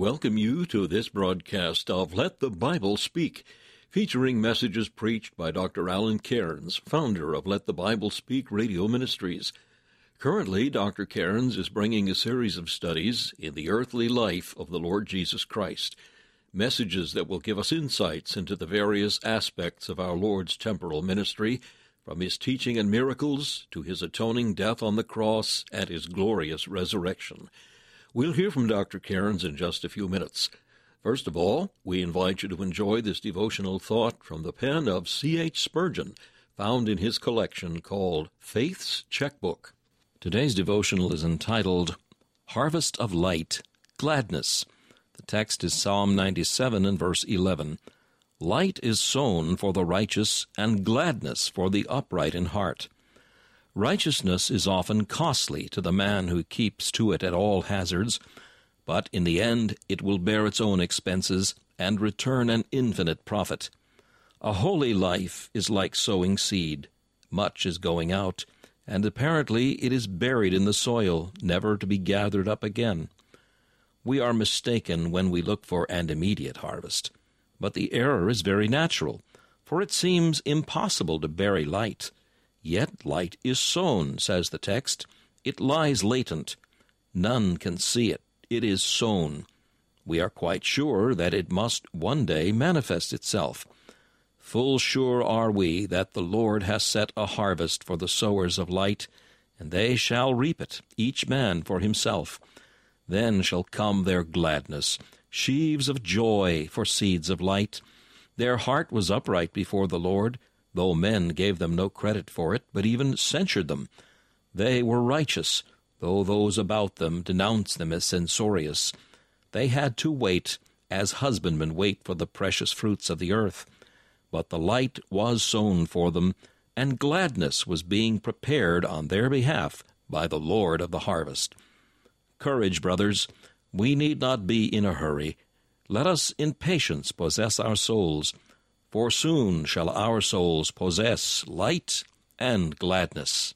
Welcome you to this broadcast of Let the Bible Speak, featuring messages preached by Dr. Alan Cairns, founder of Let the Bible Speak Radio Ministries. Currently, Dr. Cairns is bringing a series of studies in the earthly life of the Lord Jesus Christ, messages that will give us insights into the various aspects of our Lord's temporal ministry, from his teaching and miracles to his atoning death on the cross and his glorious resurrection. We'll hear from Dr. Cairns in just a few minutes. First of all, we invite you to enjoy this devotional thought from the pen of C.H. Spurgeon, found in his collection called Faith's Checkbook. Today's devotional is entitled Harvest of Light, Gladness. The text is Psalm 97 and verse 11. Light is sown for the righteous, and gladness for the upright in heart. Righteousness is often costly to the man who keeps to it at all hazards, but in the end it will bear its own expenses and return an infinite profit. A holy life is like sowing seed. Much is going out, and apparently it is buried in the soil, never to be gathered up again. We are mistaken when we look for an immediate harvest. But the error is very natural, for it seems impossible to bury light. Yet light is sown, says the text. It lies latent. None can see it. It is sown. We are quite sure that it must one day manifest itself. Full sure are we that the Lord has set a harvest for the sowers of light, and they shall reap it, each man for himself. Then shall come their gladness, sheaves of joy for seeds of light. Their heart was upright before the Lord, though men gave them no credit for it, but even censured them. They were righteous, though those about them denounced them as censorious. They had to wait, as husbandmen wait for the precious fruits of the earth. But the light was sown for them, and gladness was being prepared on their behalf by the Lord of the harvest. Courage, brothers, we need not be in a hurry. Let us in patience possess our souls for soon shall our souls possess light and gladness.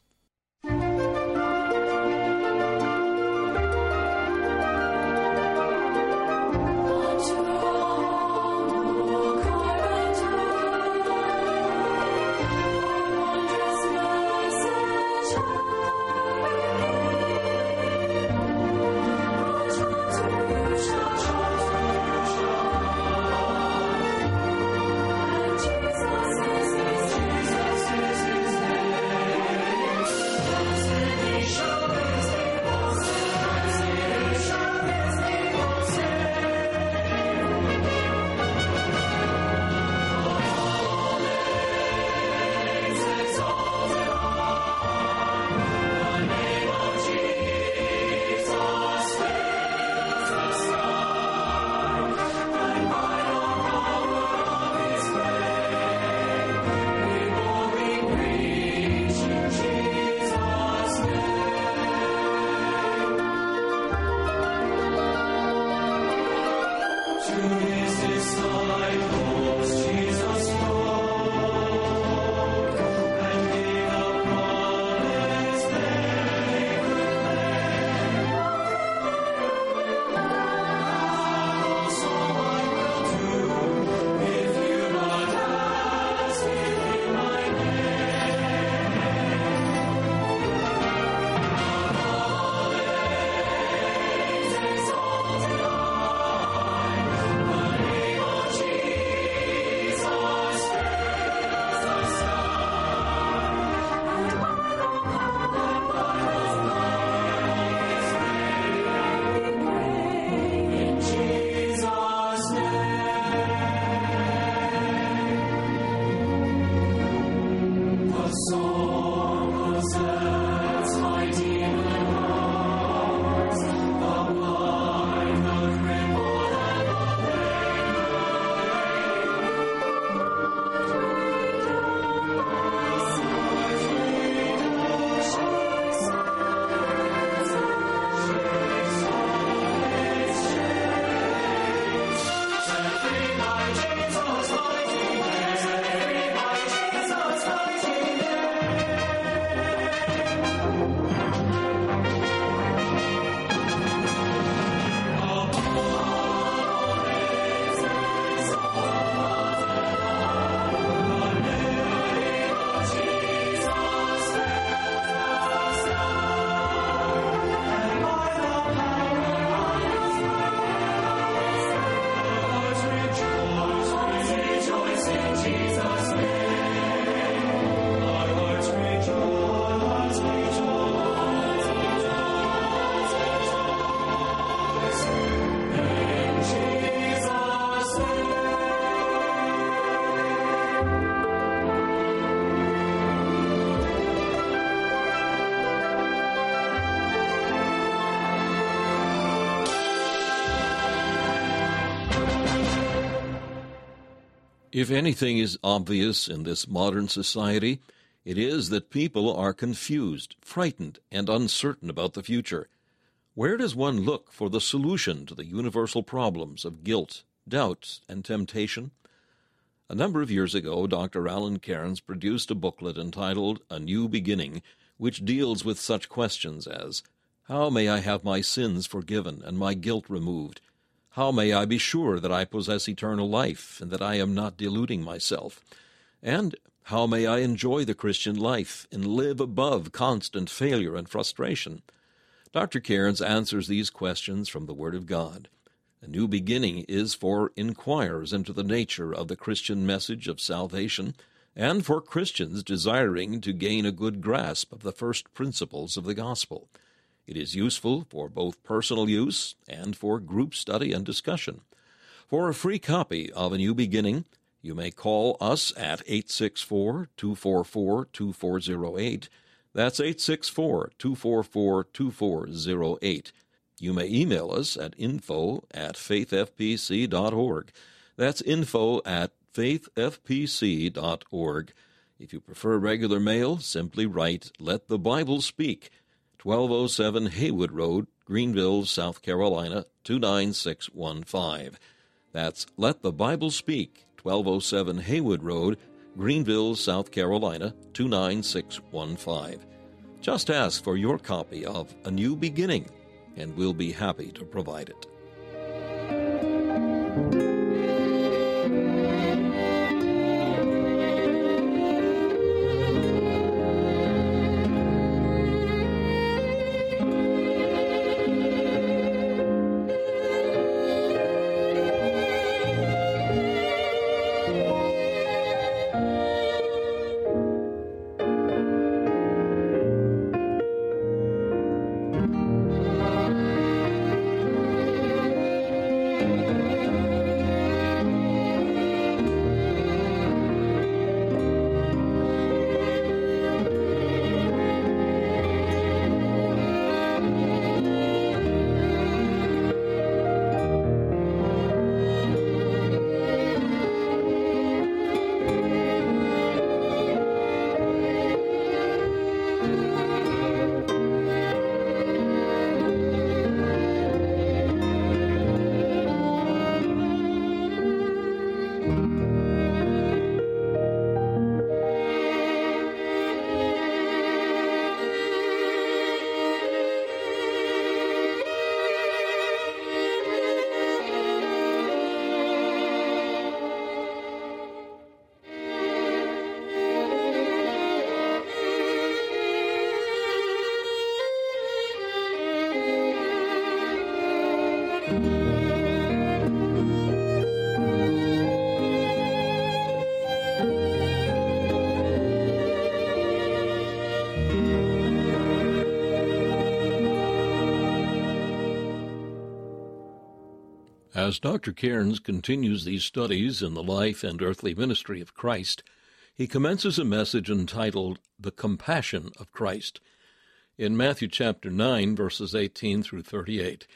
If anything is obvious in this modern society, it is that people are confused, frightened, and uncertain about the future. Where does one look for the solution to the universal problems of guilt, doubt, and temptation? A number of years ago, Dr. Alan Cairns produced a booklet entitled A New Beginning, which deals with such questions as How may I have my sins forgiven and my guilt removed? How may I be sure that I possess eternal life and that I am not deluding myself? And how may I enjoy the Christian life and live above constant failure and frustration? Dr. Cairns answers these questions from the Word of God. A new beginning is for inquirers into the nature of the Christian message of salvation and for Christians desiring to gain a good grasp of the first principles of the gospel. It is useful for both personal use and for group study and discussion. For a free copy of A New Beginning, you may call us at 864 244 2408. That's 864 244 2408. You may email us at info at faithfpc.org. That's info at faithfpc.org. If you prefer regular mail, simply write Let the Bible Speak. 1207 Haywood Road, Greenville, South Carolina 29615. That's Let the Bible Speak, 1207 Haywood Road, Greenville, South Carolina 29615. Just ask for your copy of A New Beginning, and we'll be happy to provide it. As Dr. Cairns continues these studies in the life and earthly ministry of Christ, he commences a message entitled The Compassion of Christ. In Matthew chapter 9, verses 18 through 38,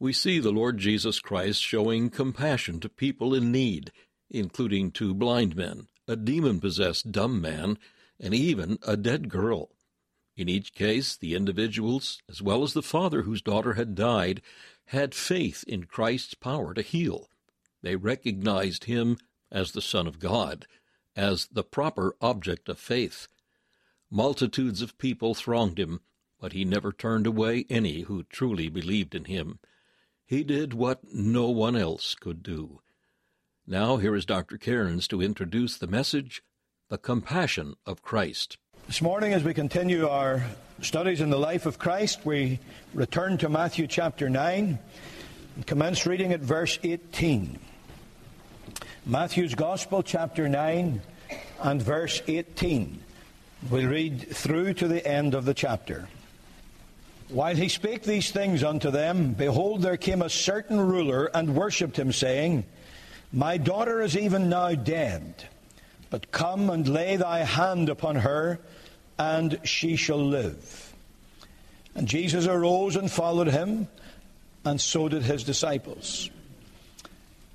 we see the Lord Jesus Christ showing compassion to people in need, including two blind men, a demon possessed dumb man, and even a dead girl. In each case, the individuals, as well as the father whose daughter had died, had faith in Christ's power to heal. They recognized him as the Son of God, as the proper object of faith. Multitudes of people thronged him, but he never turned away any who truly believed in him. He did what no one else could do. Now here is Dr. Cairns to introduce the message, The Compassion of Christ. This morning, as we continue our studies in the life of Christ, we return to Matthew chapter 9 and commence reading at verse 18. Matthew's Gospel, chapter 9 and verse 18. We'll read through to the end of the chapter. While he spake these things unto them, behold, there came a certain ruler and worshipped him, saying, My daughter is even now dead, but come and lay thy hand upon her and she shall live. And Jesus arose and followed him, and so did his disciples.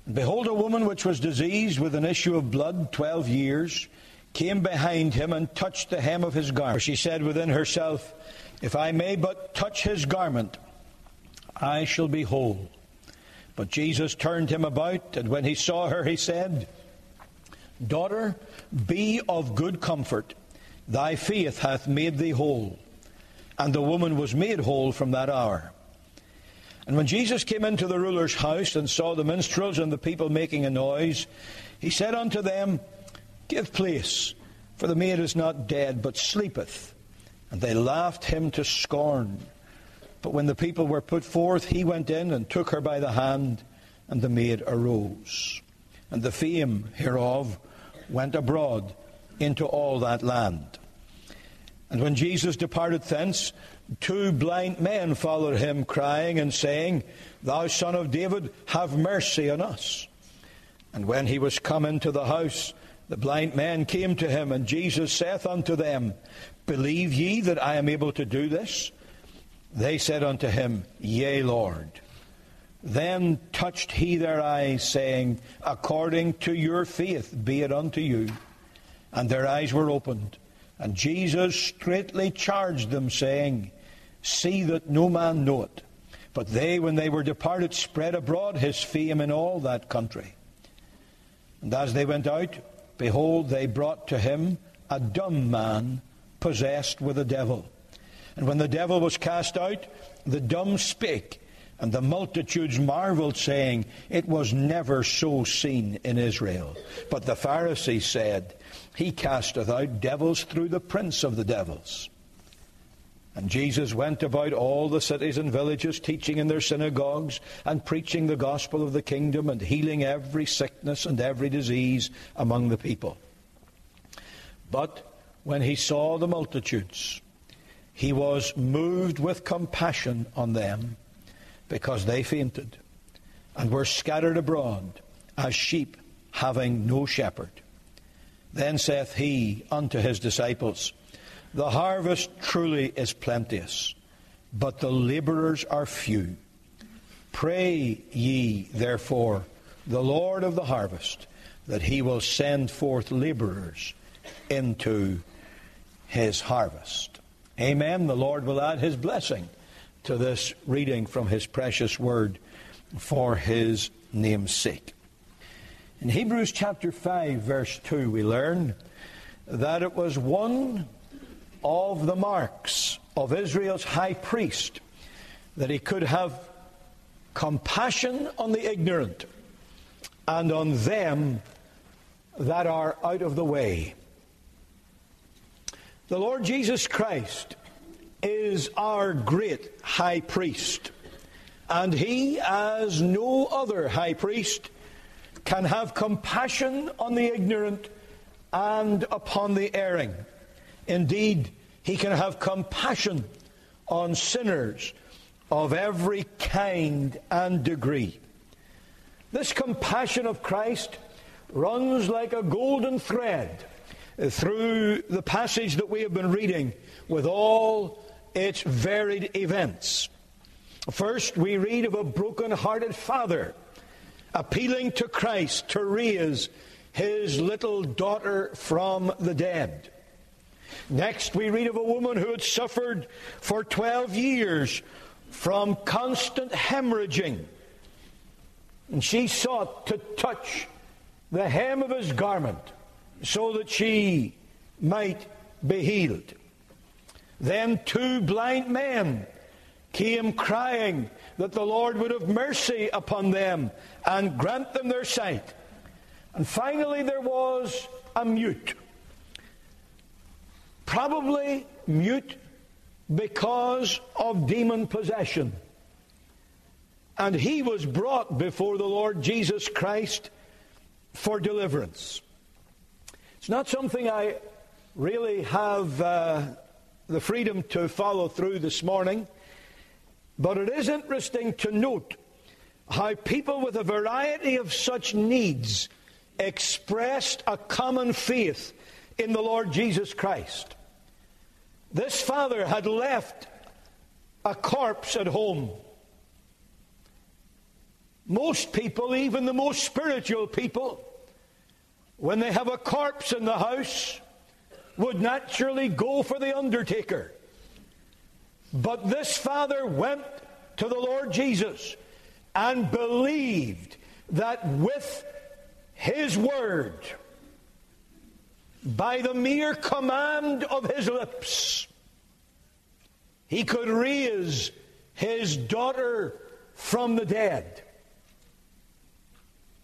And behold, a woman which was diseased with an issue of blood twelve years came behind him and touched the hem of his garment. For she said within herself, If I may but touch his garment, I shall be whole. But Jesus turned him about, and when he saw her, he said, Daughter, be of good comfort. Thy faith hath made thee whole. And the woman was made whole from that hour. And when Jesus came into the ruler's house and saw the minstrels and the people making a noise, he said unto them, Give place, for the maid is not dead, but sleepeth. And they laughed him to scorn. But when the people were put forth, he went in and took her by the hand, and the maid arose. And the fame hereof went abroad into all that land. And when Jesus departed thence, two blind men followed him, crying and saying, Thou son of David, have mercy on us. And when he was come into the house, the blind men came to him, and Jesus saith unto them, Believe ye that I am able to do this? They said unto him, Yea, Lord. Then touched he their eyes, saying, According to your faith be it unto you. And their eyes were opened. And Jesus straitly charged them, saying, See that no man know it. But they, when they were departed, spread abroad his fame in all that country. And as they went out, behold, they brought to him a dumb man possessed with a devil. And when the devil was cast out, the dumb spake, and the multitudes marveled, saying, It was never so seen in Israel. But the Pharisees said, He casteth out devils through the prince of the devils. And Jesus went about all the cities and villages, teaching in their synagogues, and preaching the gospel of the kingdom, and healing every sickness and every disease among the people. But when he saw the multitudes, he was moved with compassion on them, because they fainted, and were scattered abroad as sheep having no shepherd. Then saith he unto his disciples, the harvest truly is plenteous, but the laborers are few. Pray ye, therefore, the Lord of the harvest, that he will send forth laborers into his harvest. Amen. The Lord will add his blessing to this reading from his precious word for his name's sake. In Hebrews chapter 5, verse 2, we learn that it was one of the marks of Israel's high priest that he could have compassion on the ignorant and on them that are out of the way. The Lord Jesus Christ is our great high priest, and he, as no other high priest, can have compassion on the ignorant and upon the erring. Indeed, he can have compassion on sinners of every kind and degree. This compassion of Christ runs like a golden thread through the passage that we have been reading with all its varied events. First, we read of a broken-hearted father appealing to Christ to raise his little daughter from the dead. Next, we read of a woman who had suffered for 12 years from constant hemorrhaging. And she sought to touch the hem of his garment so that she might be healed. Then two blind men came crying that the Lord would have mercy upon them and grant them their sight. And finally, there was a mute probably mute because of demon possession. And he was brought before the Lord Jesus Christ for deliverance. It's not something I really have uh, the freedom to follow through this morning, but it is interesting to note how people with a variety of such needs expressed a common faith in the Lord Jesus Christ. This father had left a corpse at home. Most people, even the most spiritual people, when they have a corpse in the house, would naturally go for the undertaker. But this father went to the Lord Jesus and believed that with his word, by the mere command of his lips, he could raise his daughter from the dead.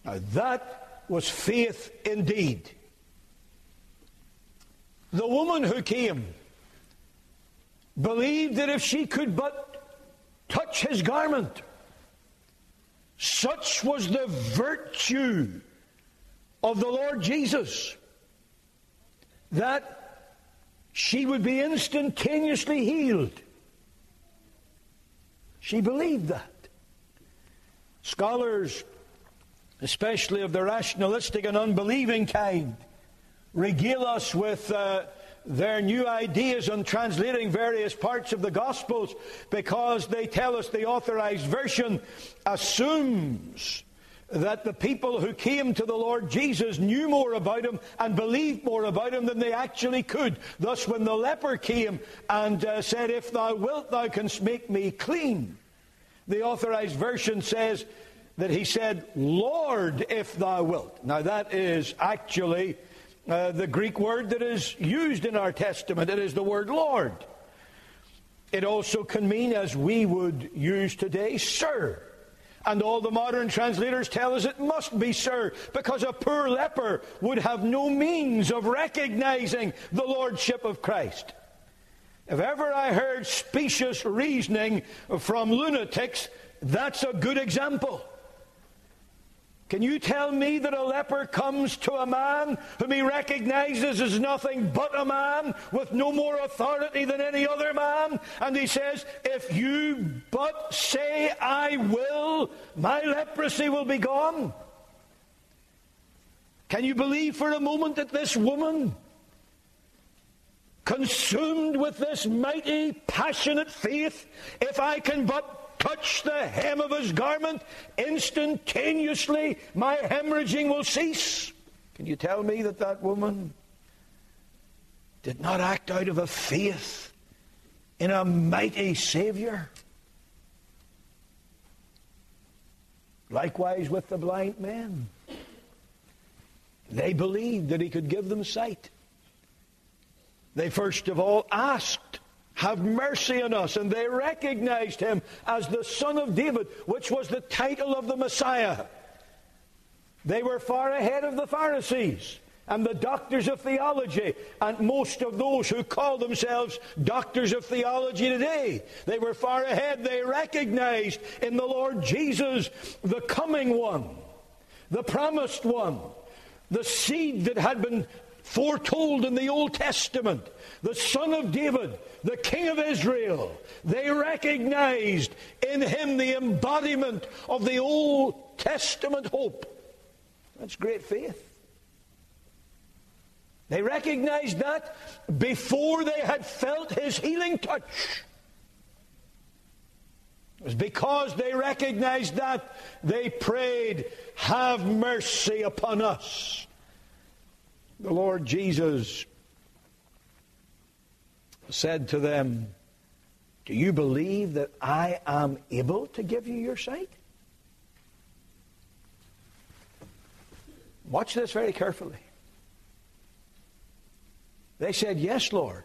Now that was faith indeed. The woman who came believed that if she could but touch his garment, such was the virtue of the Lord Jesus that she would be instantaneously healed. She believed that. Scholars, especially of the rationalistic and unbelieving kind, regale us with uh, their new ideas on translating various parts of the Gospels because they tell us the authorized version assumes that the people who came to the Lord Jesus knew more about him and believed more about him than they actually could. Thus, when the leper came and uh, said, If thou wilt, thou canst make me clean, the authorized version says that he said, Lord, if thou wilt. Now, that is actually uh, the Greek word that is used in our Testament. It is the word Lord. It also can mean, as we would use today, Sir. And all the modern translators tell us it must be Sir, because a poor leper would have no means of recognizing the Lordship of Christ. If ever I heard specious reasoning from lunatics, that's a good example. Can you tell me that a leper comes to a man whom he recognizes as nothing but a man with no more authority than any other man? And he says, If you but say, I will, my leprosy will be gone. Can you believe for a moment that this woman, consumed with this mighty, passionate faith, if I can but touch the hem of his garment, instantaneously my hemorrhaging will cease. Can you tell me that that woman did not act out of a faith in a mighty Savior? Likewise with the blind man. They believed that he could give them sight. They first of all asked have mercy on us. And they recognized him as the Son of David, which was the title of the Messiah. They were far ahead of the Pharisees and the doctors of theology, and most of those who call themselves doctors of theology today. They were far ahead. They recognized in the Lord Jesus the coming one, the promised one, the seed that had been foretold in the Old Testament, the Son of David, the King of Israel. They recognized in him the embodiment of the Old Testament hope. That's great faith. They recognized that before they had felt his healing touch. It was because they recognized that they prayed, Have mercy upon us. The Lord Jesus said to them, Do you believe that I am able to give you your sight? Watch this very carefully. They said, Yes, Lord.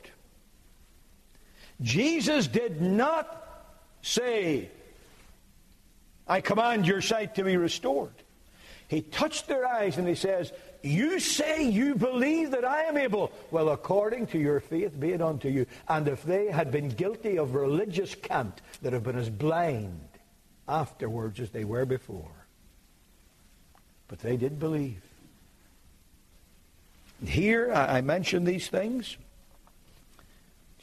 Jesus did not say, I command your sight to be restored. He touched their eyes and he says, you say you believe that I am able. Well, according to your faith, be it unto you. And if they had been guilty of religious cant, they'd have been as blind afterwards as they were before. But they did believe. Here, I mention these things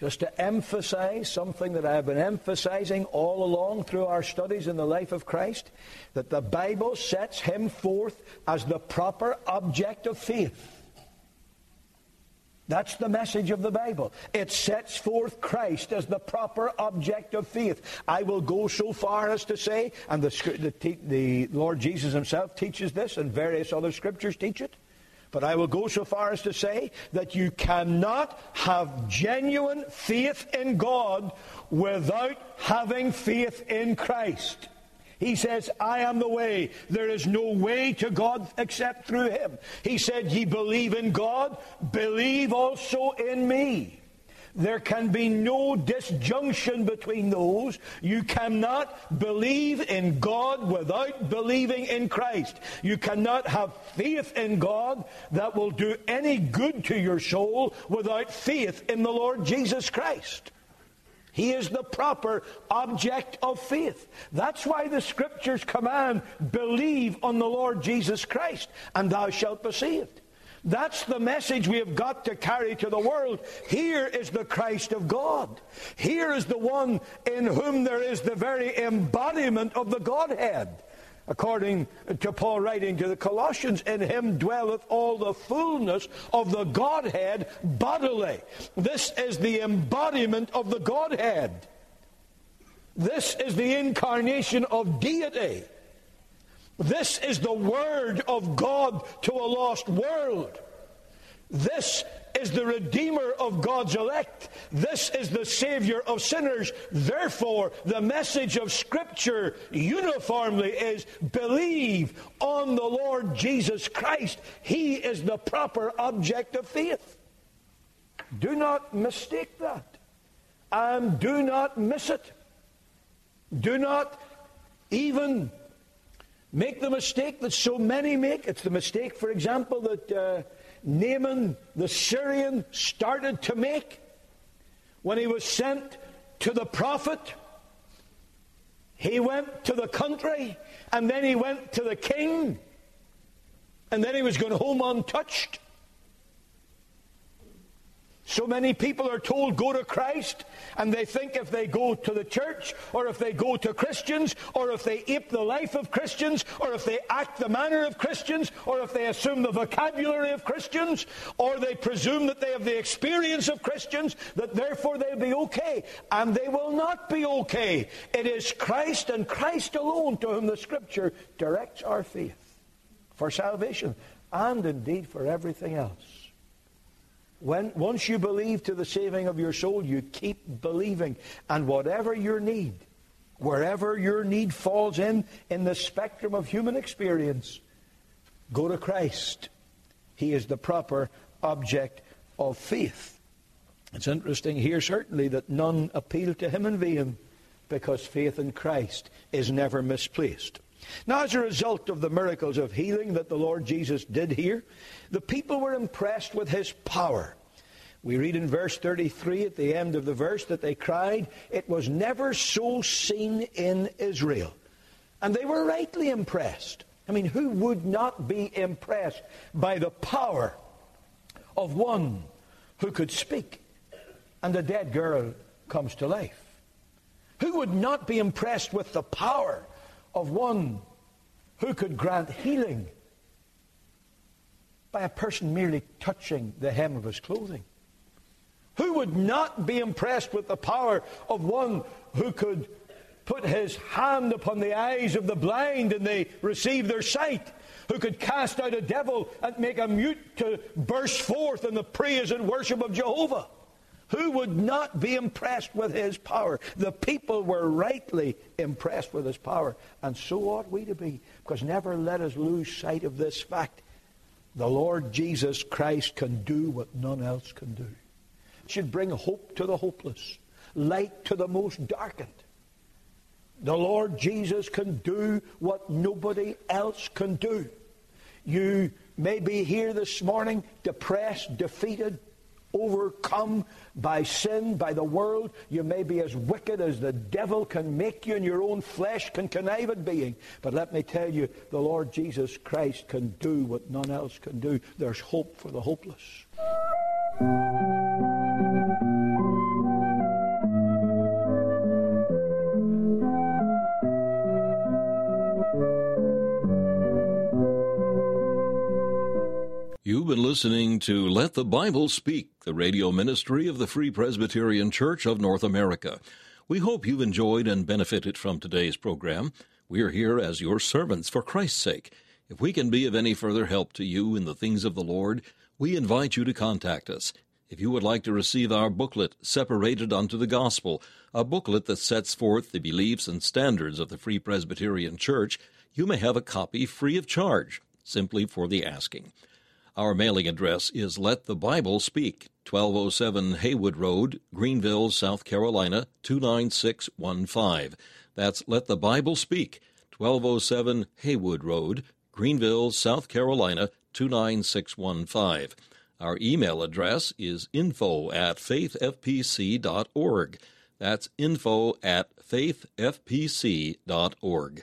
just to emphasize something that I have been emphasizing all along through our studies in the life of Christ that the Bible sets him forth as the proper object of faith. That's the message of the Bible. It sets forth Christ as the proper object of faith. I will go so far as to say, and the, the, the Lord Jesus himself teaches this, and various other scriptures teach it, but I will go so far as to say that you cannot have genuine faith in God without having faith in Christ. He says, I am the way. There is no way to God except through him. He said, Ye believe in God, believe also in me. There can be no disjunction between those. You cannot believe in God without believing in Christ. You cannot have faith in God that will do any good to your soul without faith in the Lord Jesus Christ. He is the proper object of faith. That's why the scriptures command, believe on the Lord Jesus Christ, and thou shalt be saved. That's the message we have got to carry to the world. Here is the Christ of God. Here is the one in whom there is the very embodiment of the Godhead. According to Paul writing to the Colossians, in him dwelleth all the fullness of the Godhead bodily. This is the embodiment of the Godhead. This is the incarnation of deity. This is the Word of God to a lost world. This is the Redeemer of God's elect. This is the Savior of sinners. Therefore, the message of Scripture uniformly is believe on the Lord Jesus Christ. He is the proper object of faith. Do not mistake that. And do not miss it. Do not even make the mistake that so many make. It's the mistake, for example, that. Uh, Naaman the Syrian started to make when he was sent to the prophet. He went to the country and then he went to the king and then he was going home untouched. So many people are told go to Christ, and they think if they go to the church, or if they go to Christians, or if they ape the life of Christians, or if they act the manner of Christians, or if they assume the vocabulary of Christians, or they presume that they have the experience of Christians, that therefore they'll be okay. And they will not be okay. It is Christ and Christ alone to whom the Scripture directs our faith for salvation, and indeed for everything else. When, once you believe to the saving of your soul, you keep believing. And whatever your need, wherever your need falls in, in the spectrum of human experience, go to Christ. He is the proper object of faith. It's interesting here, certainly, that none appeal to him in vain because faith in Christ is never misplaced. Now, as a result of the miracles of healing that the Lord Jesus did here, the people were impressed with his power. We read in verse 33 at the end of the verse that they cried, It was never so seen in Israel. And they were rightly impressed. I mean, who would not be impressed by the power of one who could speak and a dead girl comes to life? Who would not be impressed with the power of one who could grant healing by a person merely touching the hem of his clothing? Who would not be impressed with the power of one who could put his hand upon the eyes of the blind and they receive their sight? Who could cast out a devil and make a mute to burst forth in the praise and worship of Jehovah? Who would not be impressed with his power? The people were rightly impressed with his power, and so ought we to be, because never let us lose sight of this fact. The Lord Jesus Christ can do what none else can do. It should bring hope to the hopeless, light to the most darkened. The Lord Jesus can do what nobody else can do. You may be here this morning depressed, defeated, overcome by sin, by the world. You may be as wicked as the devil can make you and your own flesh can connive at being. But let me tell you, the Lord Jesus Christ can do what none else can do. There's hope for the hopeless. Been listening to Let the Bible Speak the radio ministry of the Free Presbyterian Church of North America. We hope you've enjoyed and benefited from today's program. We are here as your servants for Christ's sake. If we can be of any further help to you in the things of the Lord, we invite you to contact us. If you would like to receive our booklet, Separated unto the Gospel, a booklet that sets forth the beliefs and standards of the Free Presbyterian Church, you may have a copy free of charge, simply for the asking. Our mailing address is Let the Bible Speak, 1207 Haywood Road, Greenville, South Carolina, 29615. That's Let the Bible Speak, 1207 Haywood Road, Greenville, South Carolina, 29615. Our email address is info at faithfpc.org. That's info at faithfpc.org.